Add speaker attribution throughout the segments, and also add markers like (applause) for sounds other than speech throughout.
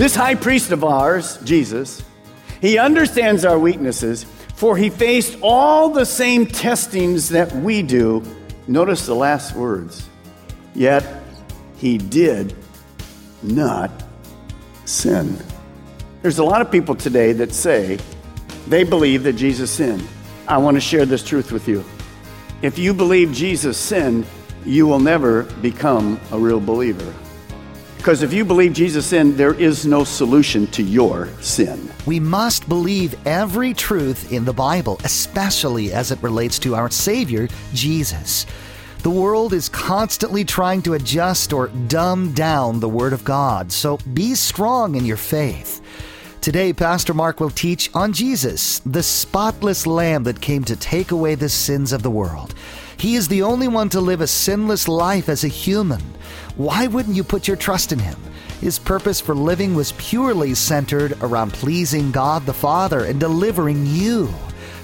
Speaker 1: This high priest of ours, Jesus, he understands our weaknesses, for he faced all the same testings that we do. Notice the last words. Yet he did not sin. There's a lot of people today that say they believe that Jesus sinned. I want to share this truth with you. If you believe Jesus sinned, you will never become a real believer. Because if you believe Jesus sinned, there is no solution to your sin.
Speaker 2: We must believe every truth in the Bible, especially as it relates to our Savior, Jesus. The world is constantly trying to adjust or dumb down the Word of God, so be strong in your faith. Today, Pastor Mark will teach on Jesus, the spotless Lamb that came to take away the sins of the world. He is the only one to live a sinless life as a human. Why wouldn't you put your trust in him? His purpose for living was purely centered around pleasing God the Father and delivering you.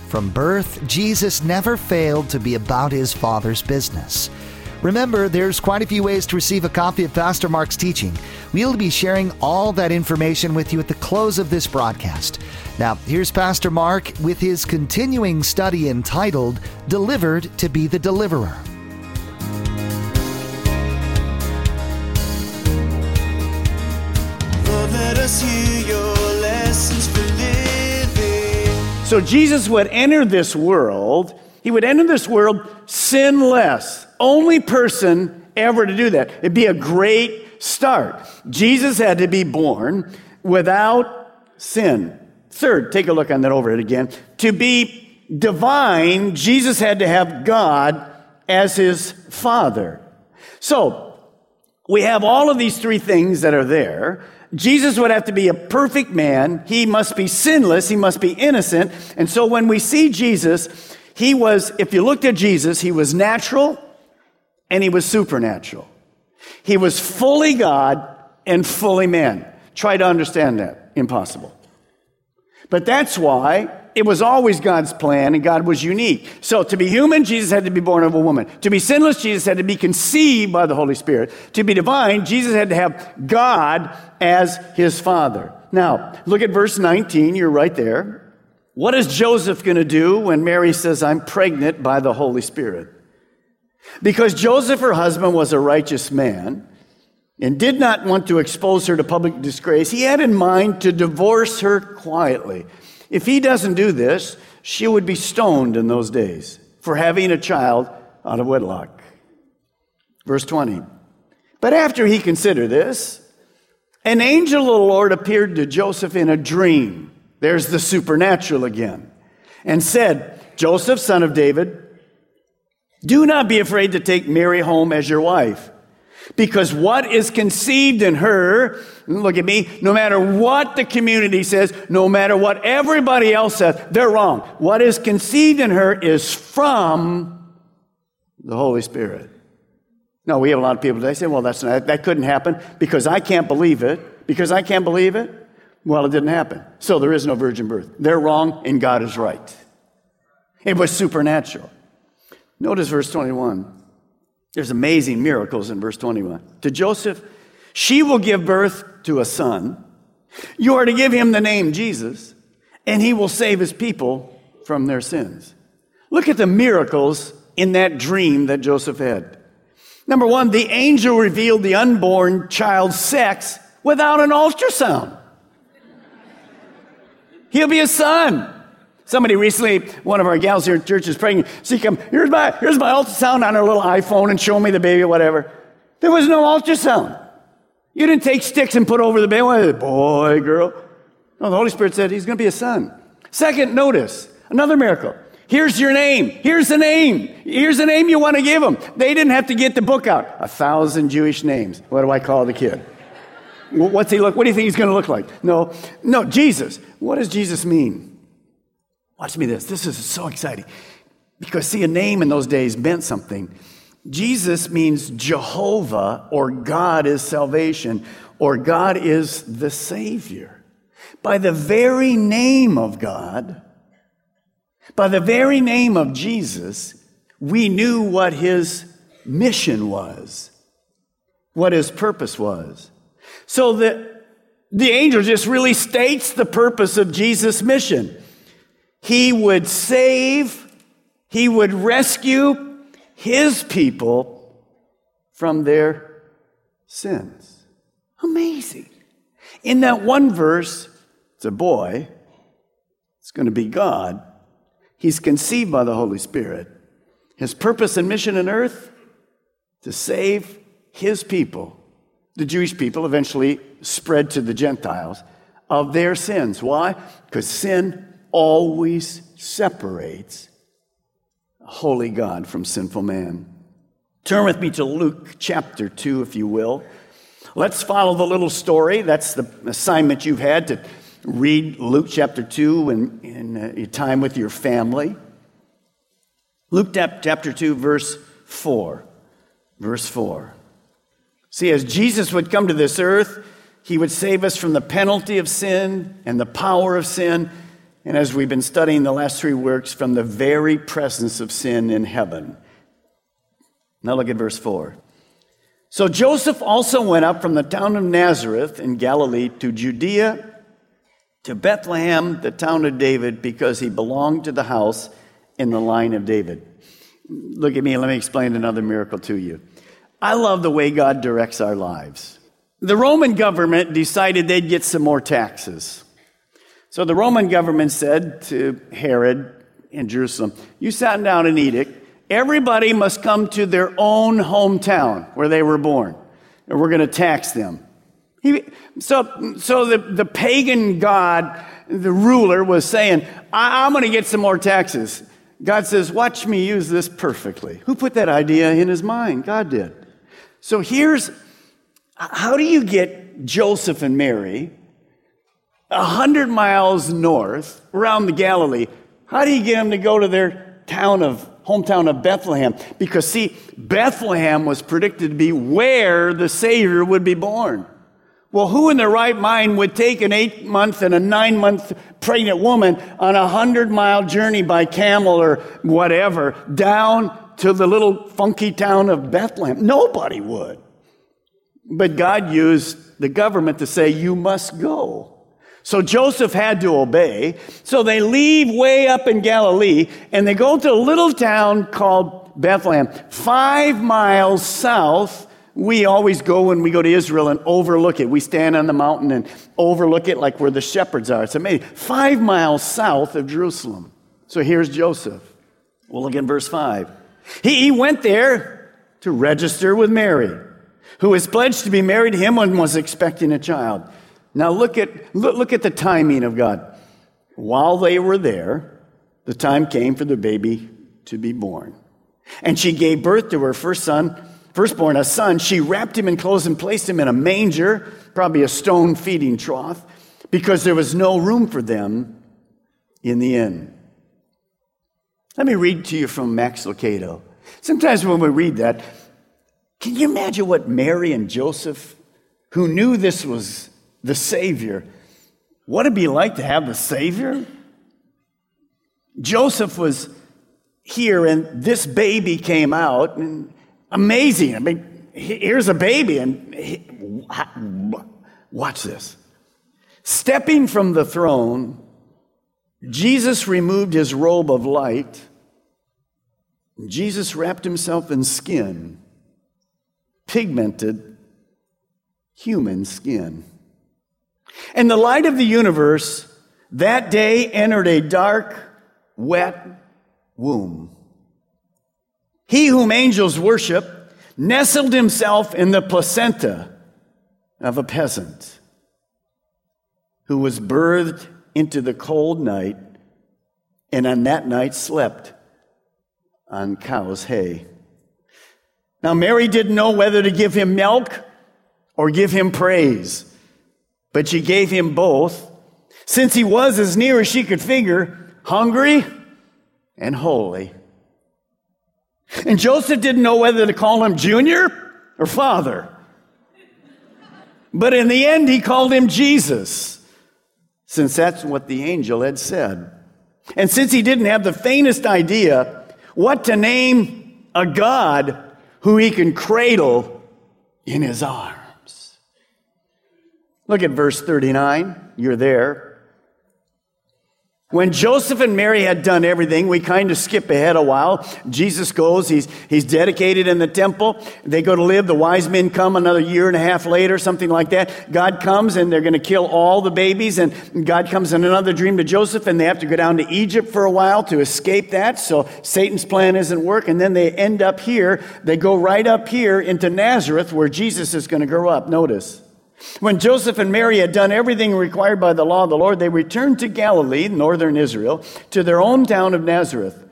Speaker 2: From birth, Jesus never failed to be about his Father's business. Remember, there's quite a few ways to receive a copy of Pastor Mark's teaching. We'll be sharing all that information with you at the close of this broadcast. Now, here's Pastor Mark with his continuing study entitled Delivered to be the Deliverer.
Speaker 3: Lord, let us hear your lessons for living.
Speaker 1: So Jesus would enter this world, he would enter this world sinless. Only person ever to do that. It'd be a great start. Jesus had to be born without sin. Third, take a look on that overhead again. To be divine, Jesus had to have God as his father. So, we have all of these three things that are there. Jesus would have to be a perfect man. He must be sinless. He must be innocent. And so when we see Jesus, he was, if you looked at Jesus, he was natural and he was supernatural. He was fully God and fully man. Try to understand that. Impossible. But that's why it was always God's plan and God was unique. So to be human, Jesus had to be born of a woman. To be sinless, Jesus had to be conceived by the Holy Spirit. To be divine, Jesus had to have God as his father. Now, look at verse 19. You're right there. What is Joseph going to do when Mary says, I'm pregnant by the Holy Spirit? Because Joseph, her husband, was a righteous man and did not want to expose her to public disgrace, he had in mind to divorce her quietly. If he doesn't do this, she would be stoned in those days for having a child out of wedlock. Verse 20. But after he considered this, an angel of the Lord appeared to Joseph in a dream. There's the supernatural again. And said, Joseph, son of David, do not be afraid to take Mary home as your wife. Because what is conceived in her, look at me, no matter what the community says, no matter what everybody else says, they're wrong. What is conceived in her is from the Holy Spirit. No, we have a lot of people today say, well, that's not, that couldn't happen because I can't believe it. Because I can't believe it, well, it didn't happen. So there is no virgin birth. They're wrong and God is right. It was supernatural. Notice verse 21. There's amazing miracles in verse 21. To Joseph, she will give birth to a son. You are to give him the name Jesus, and he will save his people from their sins. Look at the miracles in that dream that Joseph had. Number one, the angel revealed the unborn child's sex without an ultrasound. He'll be a son. Somebody recently, one of our gals here at church is praying. She come, here's my, here's my ultrasound on her little iPhone and show me the baby, whatever. There was no ultrasound. You didn't take sticks and put over the baby. Boy, girl. No, the Holy Spirit said he's going to be a son. Second, notice another miracle. Here's your name. Here's the name. Here's the name you want to give him. They didn't have to get the book out. A thousand Jewish names. What do I call the kid? What's he look? What do you think he's going to look like? No, no, Jesus. What does Jesus mean? Watch me this. This is so exciting. Because, see, a name in those days meant something. Jesus means Jehovah or God is salvation or God is the Savior. By the very name of God, by the very name of Jesus, we knew what his mission was, what his purpose was. So the, the angel just really states the purpose of Jesus' mission. He would save, he would rescue his people from their sins. Amazing. In that one verse, it's a boy, it's going to be God. He's conceived by the Holy Spirit. His purpose and mission on earth to save his people. The Jewish people eventually spread to the Gentiles of their sins. Why? Because sin always separates holy God from sinful man. Turn with me to Luke chapter 2, if you will. Let's follow the little story. That's the assignment you've had to read Luke chapter 2 in, in uh, your time with your family. Luke chapter 2, verse 4. Verse 4. See, as Jesus would come to this earth, he would save us from the penalty of sin and the power of sin. And as we've been studying the last three works, from the very presence of sin in heaven. Now look at verse 4. So Joseph also went up from the town of Nazareth in Galilee to Judea to Bethlehem, the town of David, because he belonged to the house in the line of David. Look at me, let me explain another miracle to you. I love the way God directs our lives. The Roman government decided they'd get some more taxes. So the Roman government said to Herod in Jerusalem, You sat down an edict. Everybody must come to their own hometown where they were born, and we're going to tax them. He, so so the, the pagan god, the ruler, was saying, I'm going to get some more taxes. God says, Watch me use this perfectly. Who put that idea in his mind? God did. So here's how do you get Joseph and Mary a hundred miles north around the Galilee? How do you get them to go to their town of hometown of Bethlehem? Because see, Bethlehem was predicted to be where the Savior would be born. Well, who in their right mind would take an eight month and a nine month pregnant woman on a hundred mile journey by camel or whatever down to the little funky town of Bethlehem? Nobody would. But God used the government to say, you must go. So Joseph had to obey. So they leave way up in Galilee and they go to a little town called Bethlehem, five miles south we always go when we go to Israel and overlook it. We stand on the mountain and overlook it like where the shepherds are. It's amazing. Five miles south of Jerusalem. So here's Joseph. We'll look in verse 5. He, he went there to register with Mary, who was pledged to be married to him and was expecting a child. Now look at, look, at the timing of God. While they were there, the time came for the baby to be born. And she gave birth to her first son firstborn, a son, she wrapped him in clothes and placed him in a manger, probably a stone feeding trough, because there was no room for them in the inn. Let me read to you from Max Lucado. Sometimes when we read that, can you imagine what Mary and Joseph, who knew this was the Savior, what it'd be like to have the Savior? Joseph was here and this baby came out, and Amazing. I mean, here's a baby, and he, watch this. Stepping from the throne, Jesus removed his robe of light. Jesus wrapped himself in skin, pigmented human skin. And the light of the universe that day entered a dark, wet womb. He whom angels worship nestled himself in the placenta of a peasant. who was birthed into the cold night and on that night slept on cow's hay. Now, Mary didn't know whether to give him milk or give him praise, but she gave him both, since he was as near as she could figure, hungry and holy. And Joseph didn't know whether to call him junior or father. But in the end, he called him Jesus, since that's what the angel had said. And since he didn't have the faintest idea what to name a God who he can cradle in his arms. Look at verse 39. You're there. When Joseph and Mary had done everything, we kind of skip ahead a while. Jesus goes, he's, he's dedicated in the temple. They go to live. The wise men come another year and a half later, something like that. God comes and they're going to kill all the babies. And God comes in another dream to Joseph and they have to go down to Egypt for a while to escape that. So Satan's plan isn't work. And then they end up here. They go right up here into Nazareth where Jesus is going to grow up. Notice. When Joseph and Mary had done everything required by the law of the Lord, they returned to Galilee, northern Israel, to their own town of Nazareth.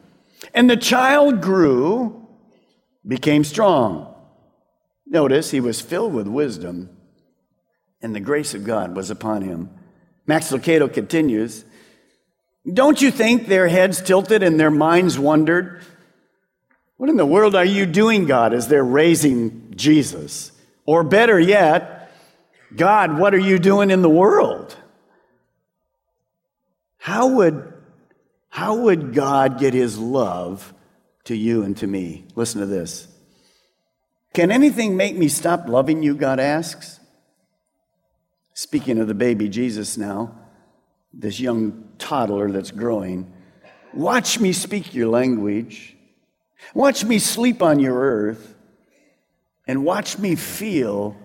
Speaker 1: And the child grew, became strong. Notice he was filled with wisdom, and the grace of God was upon him. Max Lucado continues Don't you think their heads tilted and their minds wondered? What in the world are you doing, God, as they're raising Jesus? Or better yet, God, what are you doing in the world? How would, how would God get his love to you and to me? Listen to this. Can anything make me stop loving you? God asks. Speaking of the baby Jesus now, this young toddler that's growing, watch me speak your language. Watch me sleep on your earth. And watch me feel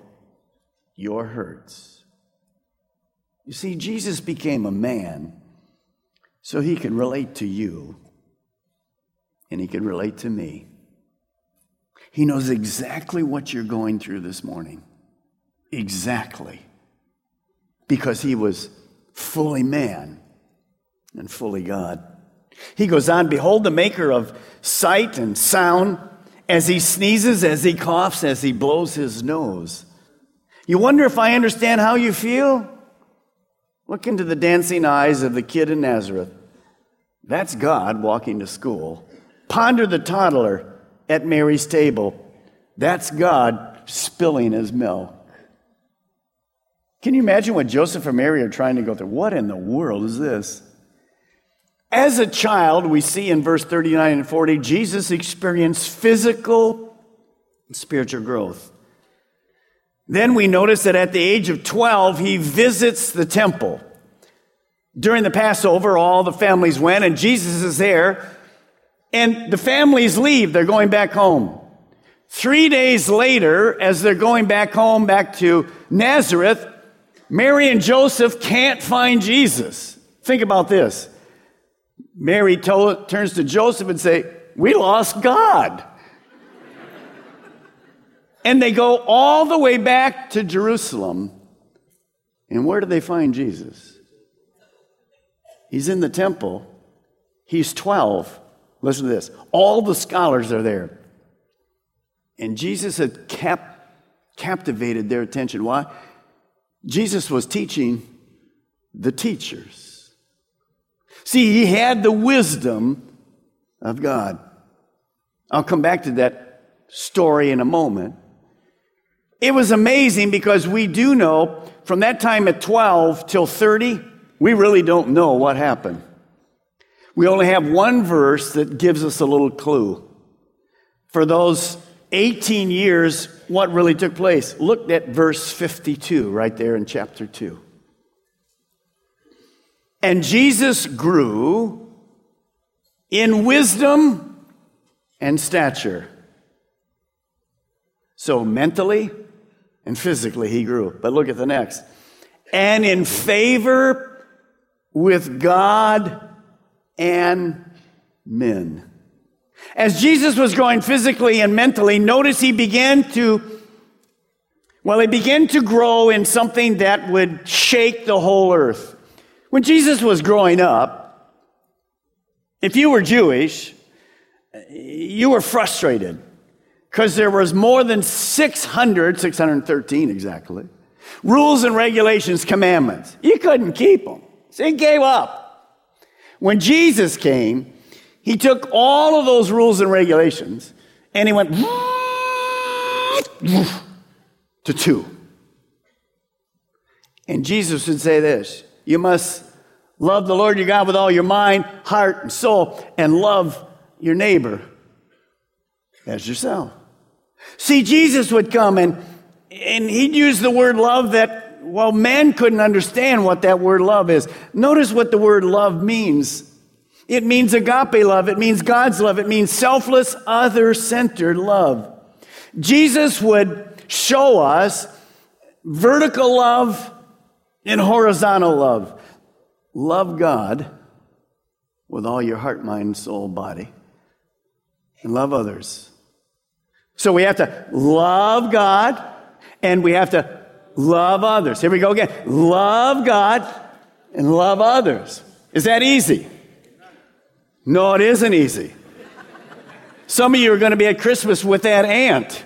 Speaker 1: your hurts. You see, Jesus became a man so he could relate to you and he could relate to me. He knows exactly what you're going through this morning. Exactly. Because he was fully man and fully God. He goes on, Behold the maker of sight and sound as he sneezes, as he coughs, as he blows his nose. You wonder if I understand how you feel? Look into the dancing eyes of the kid in Nazareth. That's God walking to school. Ponder the toddler at Mary's table. That's God spilling his milk. Can you imagine what Joseph and Mary are trying to go through? What in the world is this? As a child, we see in verse 39 and 40, Jesus experienced physical and spiritual growth. Then we notice that at the age of 12, he visits the temple. During the Passover, all the families went, and Jesus is there. And the families leave, they're going back home. Three days later, as they're going back home, back to Nazareth, Mary and Joseph can't find Jesus. Think about this. Mary turns to Joseph and say, "We lost God." And they go all the way back to Jerusalem. And where do they find Jesus? He's in the temple. He's 12. Listen to this. All the scholars are there. And Jesus had cap- captivated their attention. Why? Jesus was teaching the teachers. See, he had the wisdom of God. I'll come back to that story in a moment. It was amazing because we do know from that time at 12 till 30, we really don't know what happened. We only have one verse that gives us a little clue. For those 18 years, what really took place? Look at verse 52 right there in chapter 2. And Jesus grew in wisdom and stature. So mentally, and physically he grew. But look at the next. And in favor with God and men. As Jesus was growing physically and mentally, notice he began to Well, he began to grow in something that would shake the whole earth. When Jesus was growing up, if you were Jewish, you were frustrated because there was more than 600, 613 exactly, rules and regulations, commandments. You couldn't keep them. So he gave up. When Jesus came, he took all of those rules and regulations and he went (laughs) to two. And Jesus would say this You must love the Lord your God with all your mind, heart, and soul, and love your neighbor as yourself. See, Jesus would come and, and he'd use the word love that, well, man couldn't understand what that word love is. Notice what the word love means. It means agape love. It means God's love. It means selfless, other centered love. Jesus would show us vertical love and horizontal love. Love God with all your heart, mind, soul, body, and love others so we have to love God and we have to love others. Here we go again. Love God and love others. Is that easy? No, it isn't easy. Some of you are going to be at Christmas with that aunt.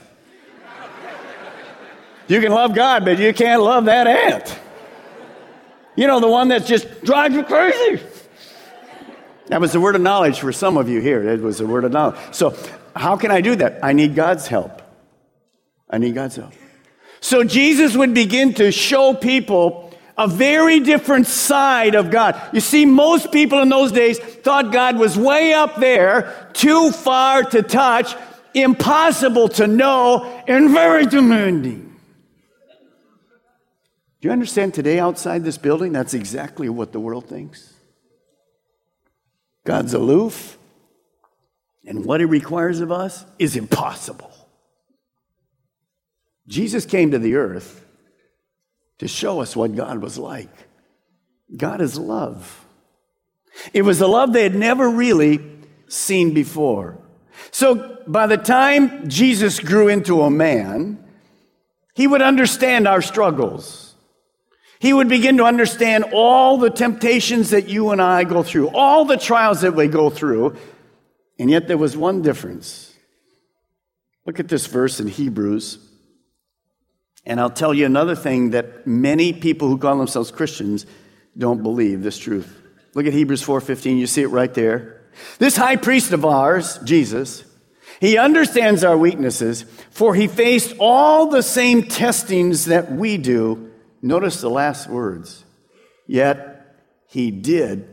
Speaker 1: You can love God, but you can't love that aunt. You know, the one that just drives you crazy. That was the word of knowledge for some of you here. It was a word of knowledge. So how can I do that? I need God's help. I need God's help. So Jesus would begin to show people a very different side of God. You see, most people in those days thought God was way up there, too far to touch, impossible to know, and very demanding. Do you understand today outside this building? That's exactly what the world thinks. God's aloof, and what it requires of us is impossible. Jesus came to the earth to show us what God was like. God is love. It was a love they had never really seen before. So by the time Jesus grew into a man, he would understand our struggles. He would begin to understand all the temptations that you and I go through, all the trials that we go through, and yet there was one difference. Look at this verse in Hebrews. And I'll tell you another thing that many people who call themselves Christians don't believe this truth. Look at Hebrews 4:15, you see it right there. This high priest of ours, Jesus, he understands our weaknesses, for he faced all the same testings that we do. Notice the last words. Yet he did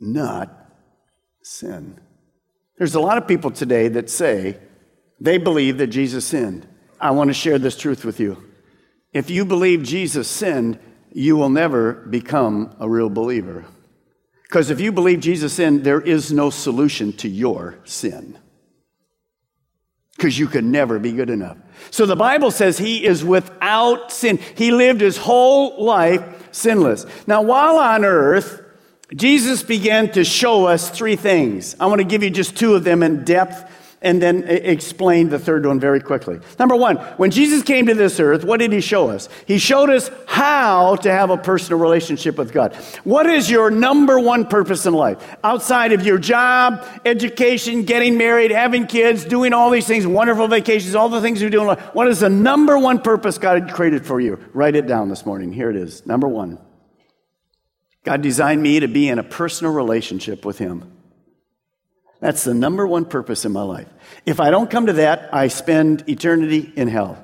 Speaker 1: not sin. There's a lot of people today that say they believe that Jesus sinned. I want to share this truth with you. If you believe Jesus sinned, you will never become a real believer. Because if you believe Jesus sinned, there is no solution to your sin. Because you could never be good enough. So the Bible says he is without sin. He lived his whole life sinless. Now, while on earth, Jesus began to show us three things. I want to give you just two of them in depth and then explain the third one very quickly. Number one, when Jesus came to this earth, what did he show us? He showed us how to have a personal relationship with God. What is your number one purpose in life? Outside of your job, education, getting married, having kids, doing all these things, wonderful vacations, all the things you do in life. What is the number one purpose God created for you? Write it down this morning. Here it is. Number one. God designed me to be in a personal relationship with Him. That's the number one purpose in my life. If I don't come to that, I spend eternity in hell.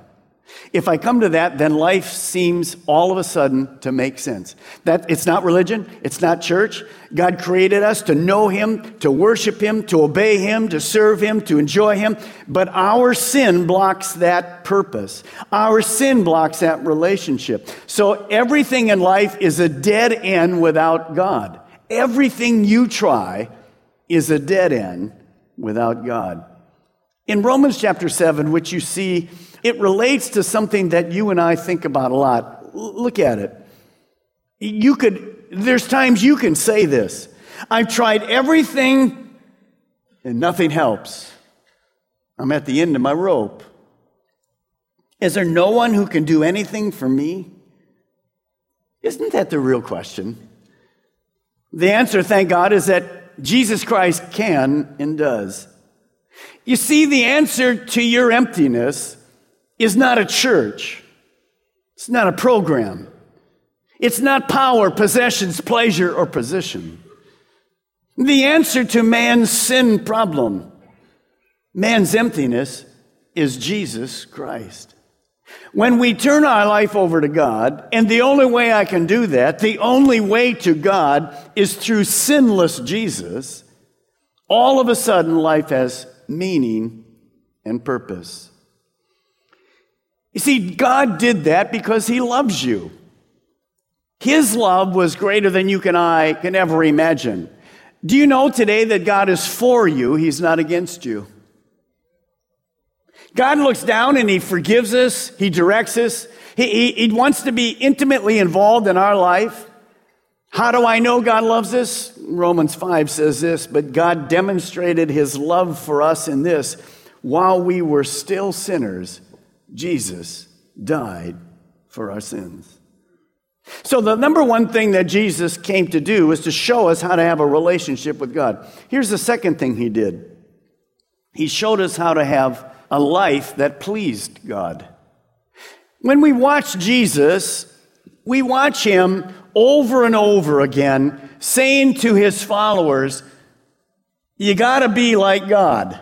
Speaker 1: If I come to that, then life seems all of a sudden to make sense. That it's not religion, it's not church. God created us to know him, to worship him, to obey him, to serve him, to enjoy him, but our sin blocks that purpose. Our sin blocks that relationship. So everything in life is a dead end without God. Everything you try is a dead end without God. In Romans chapter 7, which you see it relates to something that you and I think about a lot. Look at it. You could, there's times you can say this I've tried everything and nothing helps. I'm at the end of my rope. Is there no one who can do anything for me? Isn't that the real question? The answer, thank God, is that Jesus Christ can and does. You see, the answer to your emptiness is not a church. It's not a program. It's not power, possessions, pleasure, or position. The answer to man's sin problem, man's emptiness, is Jesus Christ. When we turn our life over to God, and the only way I can do that, the only way to God is through sinless Jesus, all of a sudden life has meaning and purpose. You see, God did that because He loves you. His love was greater than you and I can ever imagine. Do you know today that God is for you? He's not against you. God looks down and He forgives us, He directs us, He, he, he wants to be intimately involved in our life. How do I know God loves us? Romans 5 says this, but God demonstrated His love for us in this while we were still sinners, Jesus died for our sins. So, the number one thing that Jesus came to do was to show us how to have a relationship with God. Here's the second thing he did He showed us how to have a life that pleased God. When we watch Jesus, we watch him over and over again saying to his followers, You got to be like God.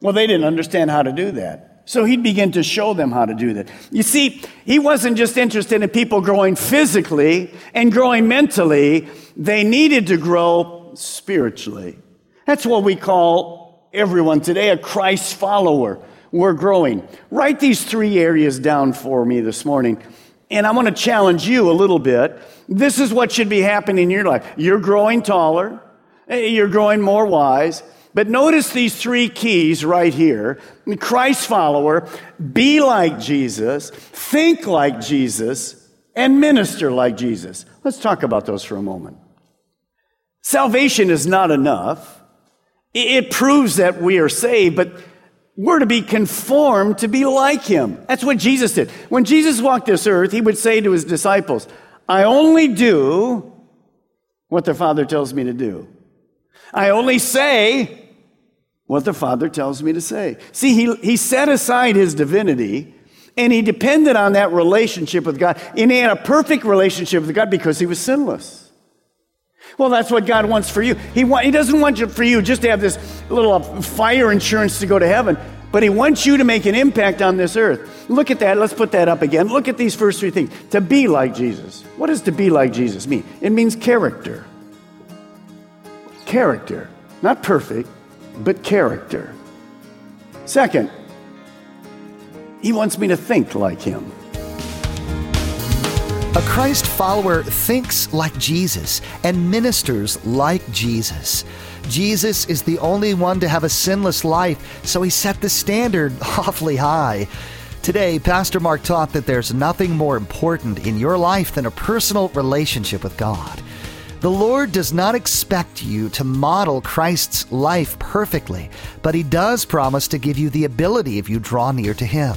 Speaker 1: Well, they didn't understand how to do that. So he'd begin to show them how to do that. You see, he wasn't just interested in people growing physically and growing mentally, they needed to grow spiritually. That's what we call everyone today a Christ follower. We're growing. Write these three areas down for me this morning. And I want to challenge you a little bit. This is what should be happening in your life. You're growing taller, eh, you're growing more wise. But notice these three keys right here Christ follower, be like Jesus, think like Jesus, and minister like Jesus. Let's talk about those for a moment. Salvation is not enough. It proves that we are saved, but we're to be conformed to be like him. That's what Jesus did. When Jesus walked this earth, he would say to his disciples, I only do what the Father tells me to do. I only say what the Father tells me to say. See, he, he set aside his divinity and he depended on that relationship with God. And he had a perfect relationship with God because he was sinless. Well, that's what God wants for you. He, wa- he doesn't want you, for you just to have this little uh, fire insurance to go to heaven, but He wants you to make an impact on this earth. Look at that. Let's put that up again. Look at these first three things. To be like Jesus. What does to be like Jesus mean? It means character. Character. Not perfect, but character. Second, He wants me to think like Him.
Speaker 2: A Christ follower thinks like Jesus and ministers like Jesus. Jesus is the only one to have a sinless life, so he set the standard (laughs) awfully high. Today, Pastor Mark taught that there's nothing more important in your life than a personal relationship with God. The Lord does not expect you to model Christ's life perfectly, but He does promise to give you the ability if you draw near to Him.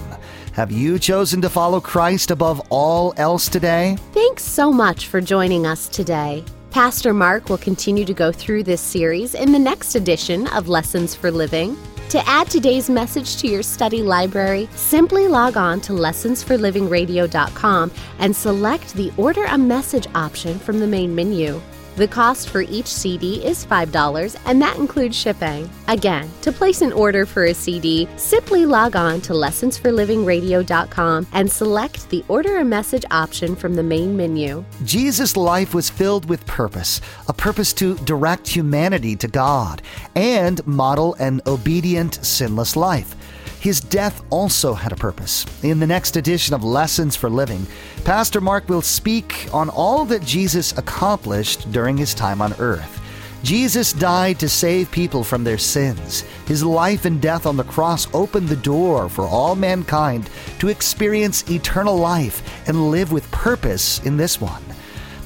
Speaker 2: Have you chosen to follow Christ above all else today?
Speaker 4: Thanks so much for joining us today. Pastor Mark will continue to go through this series in the next edition of Lessons for Living. To add today's message to your study library, simply log on to lessonsforlivingradio.com and select the Order a Message option from the main menu. The cost for each CD is $5, and that includes shipping. Again, to place an order for a CD, simply log on to lessonsforlivingradio.com and select the Order a Message option from the main menu.
Speaker 2: Jesus' life was filled with purpose, a purpose to direct humanity to God and model an obedient, sinless life. His death also had a purpose. In the next edition of Lessons for Living, Pastor Mark will speak on all that Jesus accomplished during his time on earth. Jesus died to save people from their sins. His life and death on the cross opened the door for all mankind to experience eternal life and live with purpose in this one.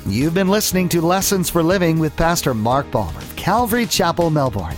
Speaker 2: You've been listening to Lessons for Living with Pastor Mark Balmer Calvary Chapel, Melbourne.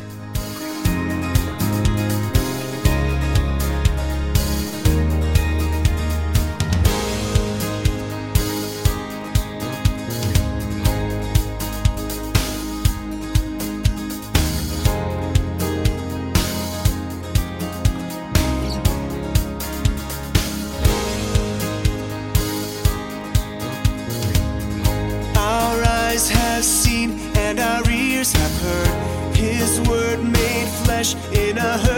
Speaker 3: Flesh in a herd